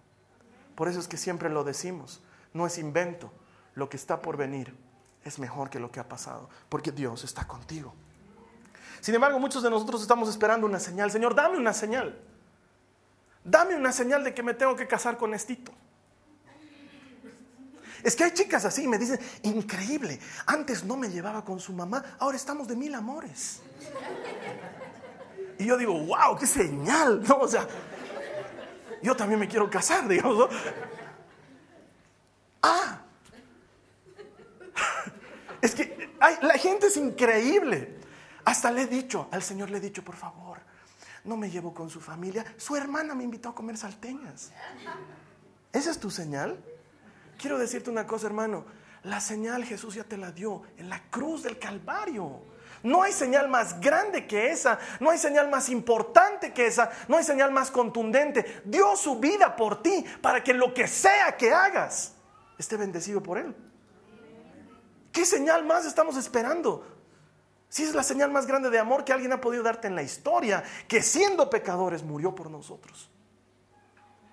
Por eso es que siempre lo decimos. No es invento. Lo que está por venir es mejor que lo que ha pasado, porque Dios está contigo. Sin embargo, muchos de nosotros estamos esperando una señal. Señor, dame una señal. Dame una señal de que me tengo que casar con Estito. Es que hay chicas así, me dicen, increíble, antes no me llevaba con su mamá, ahora estamos de mil amores. Y yo digo, wow, qué señal, ¿no? O sea, yo también me quiero casar, digamos. ¿no? Ah, es que la gente es increíble. Hasta le he dicho, al Señor le he dicho, por favor, no me llevo con su familia. Su hermana me invitó a comer salteñas. ¿Esa es tu señal? Quiero decirte una cosa, hermano. La señal Jesús ya te la dio en la cruz del Calvario. No hay señal más grande que esa, no hay señal más importante que esa, no hay señal más contundente. Dio su vida por ti para que lo que sea que hagas esté bendecido por Él. ¿Qué señal más estamos esperando? Si es la señal más grande de amor que alguien ha podido darte en la historia, que siendo pecadores murió por nosotros.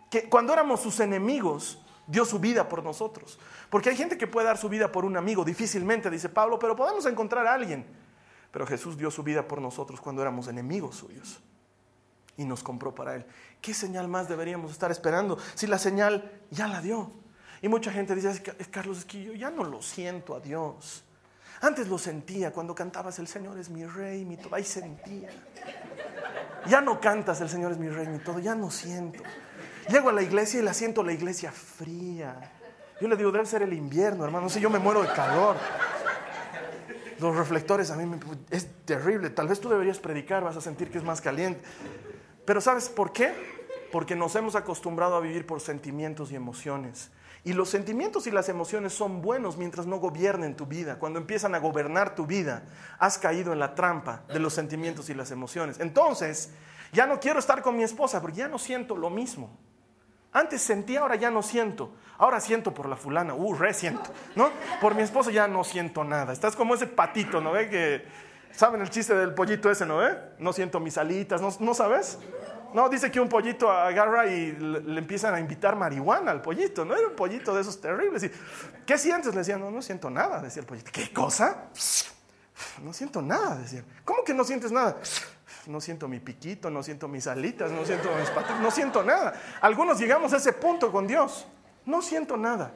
Que cuando éramos sus enemigos, dio su vida por nosotros. Porque hay gente que puede dar su vida por un amigo, difícilmente, dice Pablo, pero podemos encontrar a alguien. Pero Jesús dio su vida por nosotros cuando éramos enemigos suyos. Y nos compró para Él. ¿Qué señal más deberíamos estar esperando si la señal ya la dio? Y mucha gente dice, Carlos, es que yo ya no lo siento a Dios. Antes lo sentía cuando cantabas El Señor es mi rey, mi todo, ahí sentía. Ya no cantas El Señor es mi rey, mi todo, ya no siento. Llego a la iglesia y la siento la iglesia fría. Yo le digo, debe ser el invierno, hermano, no sé, yo me muero de calor. Los reflectores a mí me, es terrible. Tal vez tú deberías predicar, vas a sentir que es más caliente. Pero ¿sabes por qué? Porque nos hemos acostumbrado a vivir por sentimientos y emociones. Y los sentimientos y las emociones son buenos mientras no gobiernen tu vida. Cuando empiezan a gobernar tu vida, has caído en la trampa de los sentimientos y las emociones. Entonces, ya no quiero estar con mi esposa porque ya no siento lo mismo. Antes sentía, ahora ya no siento. Ahora siento por la fulana, uh, resiento, ¿no? Por mi esposa ya no siento nada. Estás como ese patito, ¿no ve? Que, ¿saben el chiste del pollito ese, no ve? No siento mis alitas, ¿no, ¿no sabes? No, dice que un pollito agarra y le, empiezan a invitar marihuana al pollito, ¿no? Era un pollito de esos terribles. Y, ¿Qué sientes? Le decían, no, no siento nada, decía el pollito. ¿Qué cosa? No siento nada, decía. ¿Cómo que no sientes nada? No siento mi piquito, no siento mis alitas, no siento mis patas, no siento nada. Algunos llegamos a ese punto con Dios. No siento nada.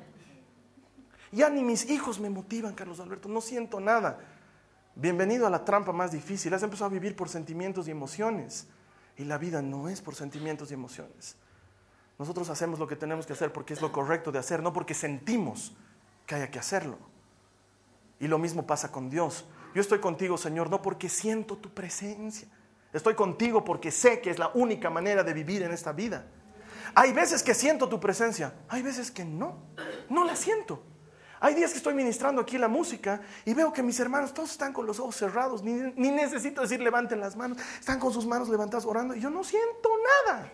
Ya ni mis hijos me motivan, Carlos Alberto, no siento nada. Bienvenido a la trampa más difícil. Has empezado a vivir por sentimientos y emociones. Y la vida no es por sentimientos y emociones. Nosotros hacemos lo que tenemos que hacer porque es lo correcto de hacer, no porque sentimos que haya que hacerlo. Y lo mismo pasa con Dios. Yo estoy contigo, Señor, no porque siento tu presencia. Estoy contigo porque sé que es la única manera de vivir en esta vida. Hay veces que siento tu presencia, hay veces que no, no la siento. Hay días que estoy ministrando aquí la música y veo que mis hermanos todos están con los ojos cerrados, ni, necesito decir levanten las manos, están con sus manos levantadas orando y yo no siento nada.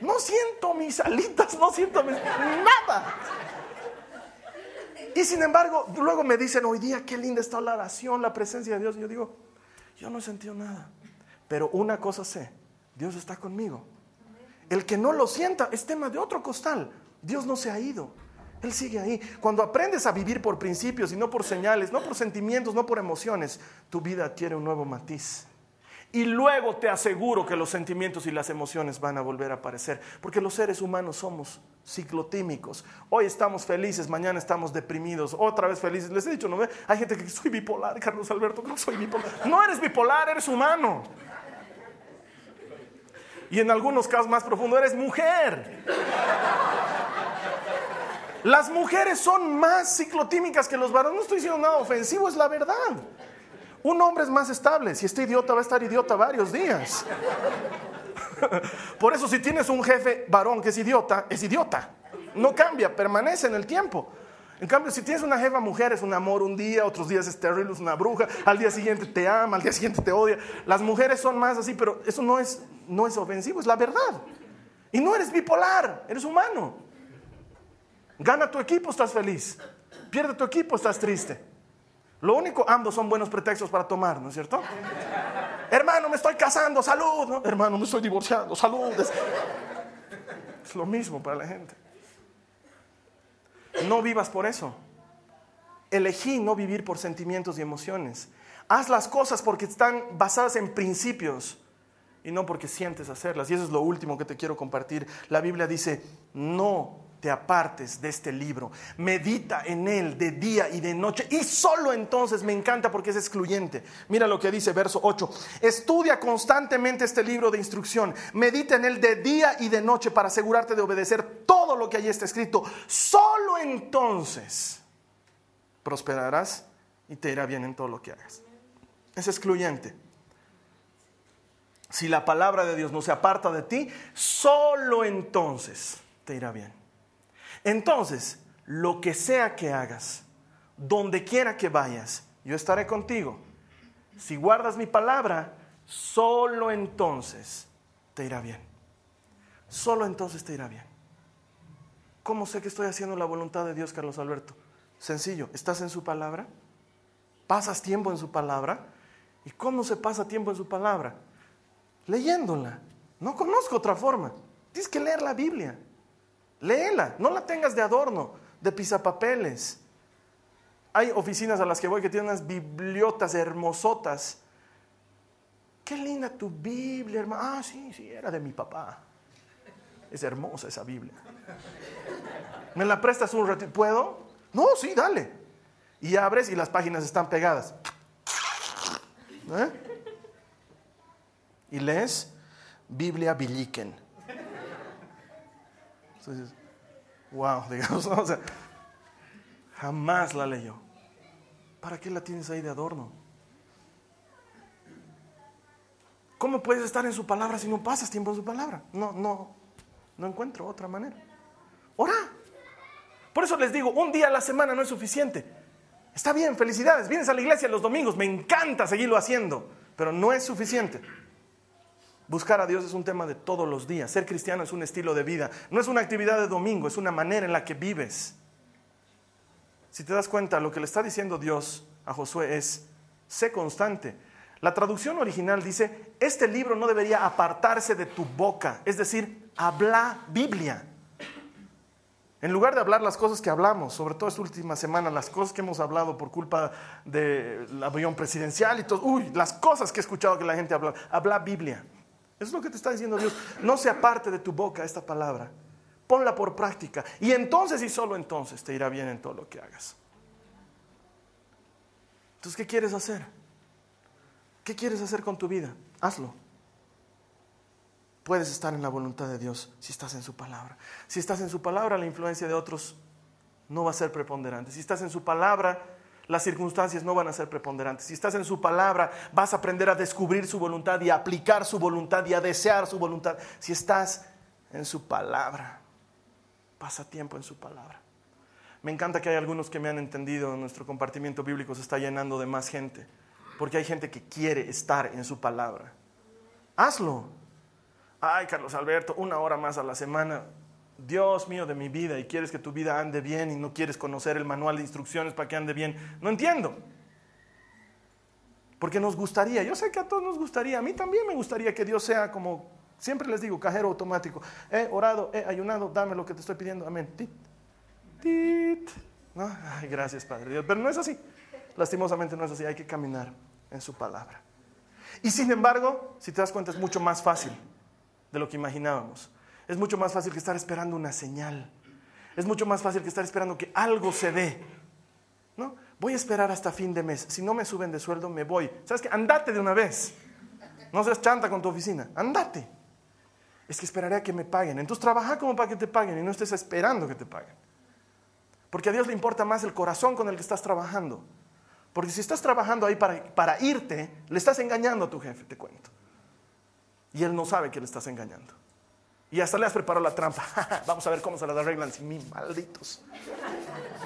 No siento mis alitas, no siento nada. Y sin embargo, luego me dicen hoy día, qué linda está la oración, la presencia de Dios. Y yo digo, yo no he sentido nada. Pero una cosa sé, Dios está conmigo. El que no lo sienta es tema de otro costal. Dios no se ha ido. Él sigue ahí. Cuando aprendes a vivir por principios y no por señales, no por sentimientos, no por emociones, tu vida adquiere un nuevo matiz. Y luego te aseguro que los sentimientos y las emociones van a volver a aparecer, porque los seres humanos somos ciclotímicos. Hoy estamos felices, mañana estamos deprimidos, otra vez felices. Les he dicho, ¿no? Hay gente que soy bipolar, Carlos Alberto, no soy bipolar. No eres bipolar, eres humano. Y en algunos casos más profundos, eres mujer. Las mujeres son más ciclotímicas que los varones. No estoy diciendo nada ofensivo, es la verdad. Un hombre es más estable. Si este idiota va a estar idiota varios días. Por eso si tienes un jefe varón que es idiota, es idiota. No cambia, permanece en el tiempo. En cambio, si tienes una jefa mujer, es un amor un día, otros días es terrible, es una bruja, al día siguiente te ama, al día siguiente te odia. Las mujeres son más así, pero eso no es, no es ofensivo, es la verdad. Y no eres bipolar, eres humano. Gana tu equipo, estás feliz. Pierde tu equipo, estás triste. Lo único, ambos son buenos pretextos para tomar, ¿no es cierto? Hermano, me estoy casando, salud. ¿no? Hermano, me estoy divorciando, salud. Es lo mismo para la gente. No vivas por eso. Elegí no vivir por sentimientos y emociones. Haz las cosas porque están basadas en principios y no porque sientes hacerlas. Y eso es lo último que te quiero compartir. La Biblia dice, no te apartes de este libro. Medita en él de día y de noche. Y solo entonces me encanta porque es excluyente. Mira lo que dice verso 8. Estudia constantemente este libro de instrucción. Medita en él de día y de noche para asegurarte de obedecer todo lo que allí está escrito. Solo entonces prosperarás y te irá bien en todo lo que hagas. Es excluyente. Si la palabra de Dios no se aparta de ti, solo entonces te irá bien. Entonces, lo que sea que hagas, donde quiera que vayas, yo estaré contigo. Si guardas mi palabra, solo entonces te irá bien. Solo entonces te irá bien. ¿Cómo sé que estoy haciendo la voluntad de Dios, Carlos Alberto? Sencillo, ¿estás en su palabra? ¿Pasas tiempo en su palabra? ¿Y cómo se pasa tiempo en su palabra? Leyéndola. No conozco otra forma. Tienes que leer la Biblia. Léela, no la tengas de adorno, de pisapapeles. Hay oficinas a las que voy que tienen unas bibliotas hermosotas. Qué linda tu Biblia, hermano. Ah, sí, sí, era de mi papá. Es hermosa esa Biblia. ¿Me la prestas un ratito? ¿Puedo? No, sí, dale. Y abres y las páginas están pegadas. ¿Eh? Y lees Biblia Billiken. Entonces, wow, digamos, o sea, jamás la leyó. ¿Para qué la tienes ahí de adorno? ¿Cómo puedes estar en su palabra si no pasas tiempo en su palabra? No, no, no encuentro otra manera. Ora. Por eso les digo, un día a la semana no es suficiente. Está bien, felicidades, vienes a la iglesia los domingos, me encanta seguirlo haciendo, pero no es suficiente. Buscar a Dios es un tema de todos los días. Ser cristiano es un estilo de vida. No es una actividad de domingo, es una manera en la que vives. Si te das cuenta, lo que le está diciendo Dios a Josué es, sé constante. La traducción original dice, este libro no debería apartarse de tu boca, es decir, habla Biblia. En lugar de hablar las cosas que hablamos, sobre todo esta última semana, las cosas que hemos hablado por culpa del avión presidencial y todo, uy, las cosas que he escuchado que la gente habla, habla Biblia. Eso es lo que te está diciendo Dios. No se aparte de tu boca esta palabra. Ponla por práctica. Y entonces y solo entonces te irá bien en todo lo que hagas. Entonces, ¿qué quieres hacer? ¿Qué quieres hacer con tu vida? Hazlo. Puedes estar en la voluntad de Dios si estás en su palabra. Si estás en su palabra, la influencia de otros no va a ser preponderante. Si estás en su palabra, las circunstancias no van a ser preponderantes. Si estás en su palabra, vas a aprender a descubrir su voluntad y a aplicar su voluntad y a desear su voluntad. Si estás en su palabra, pasa tiempo en su palabra. Me encanta que hay algunos que me han entendido, nuestro compartimiento bíblico se está llenando de más gente, porque hay gente que quiere estar en su palabra. Hazlo. Ay, Carlos Alberto, una hora más a la semana. Dios mío de mi vida y quieres que tu vida ande bien y no quieres conocer el manual de instrucciones para que ande bien. No entiendo. Porque nos gustaría, yo sé que a todos nos gustaría, a mí también me gustaría que Dios sea como, siempre les digo, cajero automático. He orado, he ayunado, dame lo que te estoy pidiendo, amén. Tit, tit. ¿No? Gracias Padre Dios. Pero no es así. Lastimosamente no es así, hay que caminar en su palabra. Y sin embargo, si te das cuenta, es mucho más fácil de lo que imaginábamos. Es mucho más fácil que estar esperando una señal. Es mucho más fácil que estar esperando que algo se dé. ¿No? Voy a esperar hasta fin de mes. Si no me suben de sueldo, me voy. ¿Sabes qué? Andate de una vez. No seas chanta con tu oficina. Andate. Es que esperaré a que me paguen. Entonces trabaja como para que te paguen y no estés esperando que te paguen. Porque a Dios le importa más el corazón con el que estás trabajando. Porque si estás trabajando ahí para, para irte, le estás engañando a tu jefe, te cuento. Y él no sabe que le estás engañando. Y hasta le has preparado la trampa. Vamos a ver cómo se las arreglan sin malditos.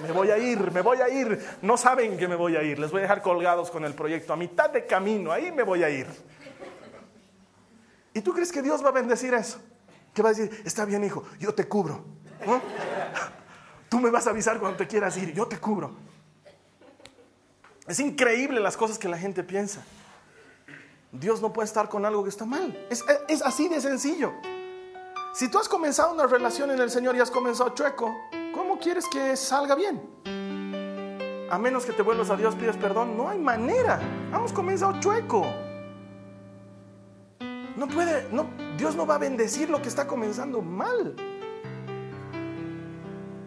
Me voy a ir, me voy a ir. No saben que me voy a ir. Les voy a dejar colgados con el proyecto. A mitad de camino, ahí me voy a ir. ¿Y tú crees que Dios va a bendecir eso? ¿Qué va a decir? Está bien, hijo, yo te cubro. Tú me vas a avisar cuando te quieras ir, yo te cubro. Es increíble las cosas que la gente piensa. Dios no puede estar con algo que está mal. Es así de sencillo. Si tú has comenzado una relación en el Señor y has comenzado chueco, ¿cómo quieres que salga bien? A menos que te vuelvas a Dios, pides perdón, no hay manera. Hemos comenzado chueco. No puede, no, Dios no va a bendecir lo que está comenzando mal.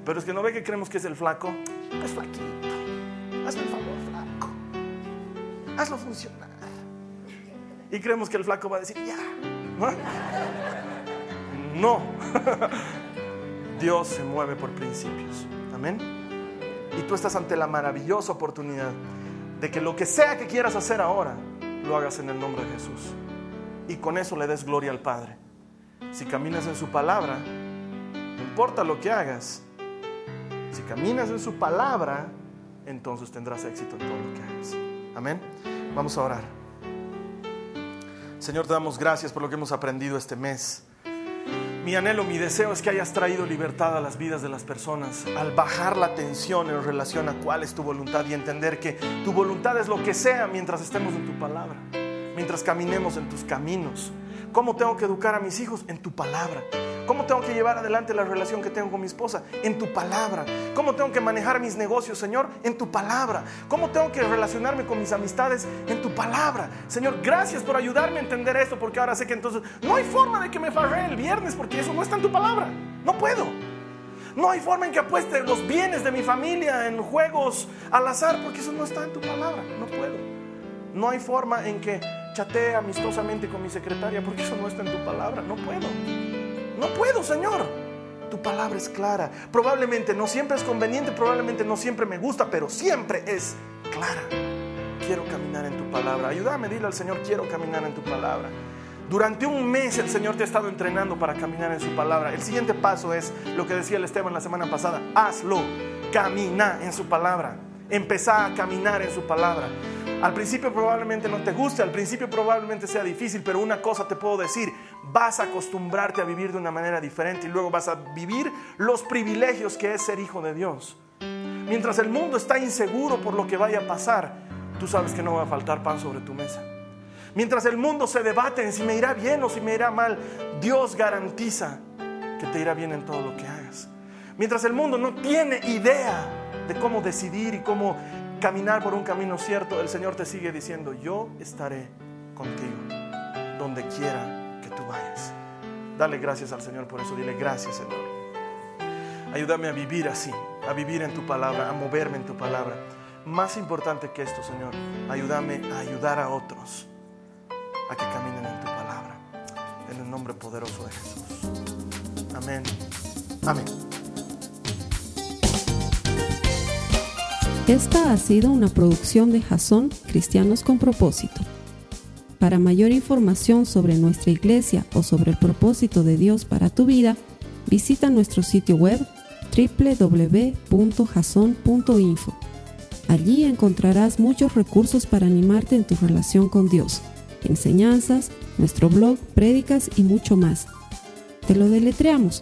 Pero es que no ve que creemos que es el flaco. Es flaquito. Hazme el favor, flaco. Hazlo funcionar. Y creemos que el flaco va a decir, ya. No. Dios se mueve por principios. Amén. Y tú estás ante la maravillosa oportunidad de que lo que sea que quieras hacer ahora, lo hagas en el nombre de Jesús. Y con eso le des gloria al Padre. Si caminas en su palabra, no importa lo que hagas, si caminas en su palabra, entonces tendrás éxito en todo lo que hagas. Amén. Vamos a orar. Señor, te damos gracias por lo que hemos aprendido este mes. Mi anhelo, mi deseo es que hayas traído libertad a las vidas de las personas al bajar la tensión en relación a cuál es tu voluntad y entender que tu voluntad es lo que sea mientras estemos en tu palabra, mientras caminemos en tus caminos. ¿Cómo tengo que educar a mis hijos? En tu palabra. ¿Cómo tengo que llevar adelante la relación que tengo con mi esposa? En tu palabra. ¿Cómo tengo que manejar mis negocios, Señor? En tu palabra. ¿Cómo tengo que relacionarme con mis amistades? En tu palabra. Señor, gracias por ayudarme a entender esto, porque ahora sé que entonces no hay forma de que me farre el viernes, porque eso no está en tu palabra. No puedo. No hay forma en que apueste los bienes de mi familia en juegos al azar, porque eso no está en tu palabra. No puedo. No hay forma en que chatee amistosamente con mi secretaria, porque eso no está en tu palabra. No puedo. No puedo, Señor. Tu palabra es clara. Probablemente no siempre es conveniente, probablemente no siempre me gusta, pero siempre es clara. Quiero caminar en tu palabra. Ayúdame, dile al Señor, quiero caminar en tu palabra. Durante un mes el Señor te ha estado entrenando para caminar en su palabra. El siguiente paso es lo que decía el Esteban la semana pasada. Hazlo. Camina en su palabra. Empezá a caminar en su palabra. Al principio probablemente no te guste, al principio probablemente sea difícil, pero una cosa te puedo decir, vas a acostumbrarte a vivir de una manera diferente y luego vas a vivir los privilegios que es ser hijo de Dios. Mientras el mundo está inseguro por lo que vaya a pasar, tú sabes que no va a faltar pan sobre tu mesa. Mientras el mundo se debate en si me irá bien o si me irá mal, Dios garantiza que te irá bien en todo lo que hagas. Mientras el mundo no tiene idea de cómo decidir y cómo caminar por un camino cierto, el Señor te sigue diciendo, yo estaré contigo donde quiera que tú vayas. Dale gracias al Señor por eso, dile gracias Señor. Ayúdame a vivir así, a vivir en tu palabra, a moverme en tu palabra. Más importante que esto, Señor, ayúdame a ayudar a otros a que caminen en tu palabra. En el nombre poderoso de Jesús. Amén. Amén. Esta ha sido una producción de Jason Cristianos con Propósito. Para mayor información sobre nuestra iglesia o sobre el propósito de Dios para tu vida, visita nuestro sitio web www.jason.info. Allí encontrarás muchos recursos para animarte en tu relación con Dios, enseñanzas, nuestro blog, prédicas y mucho más. Te lo deletreamos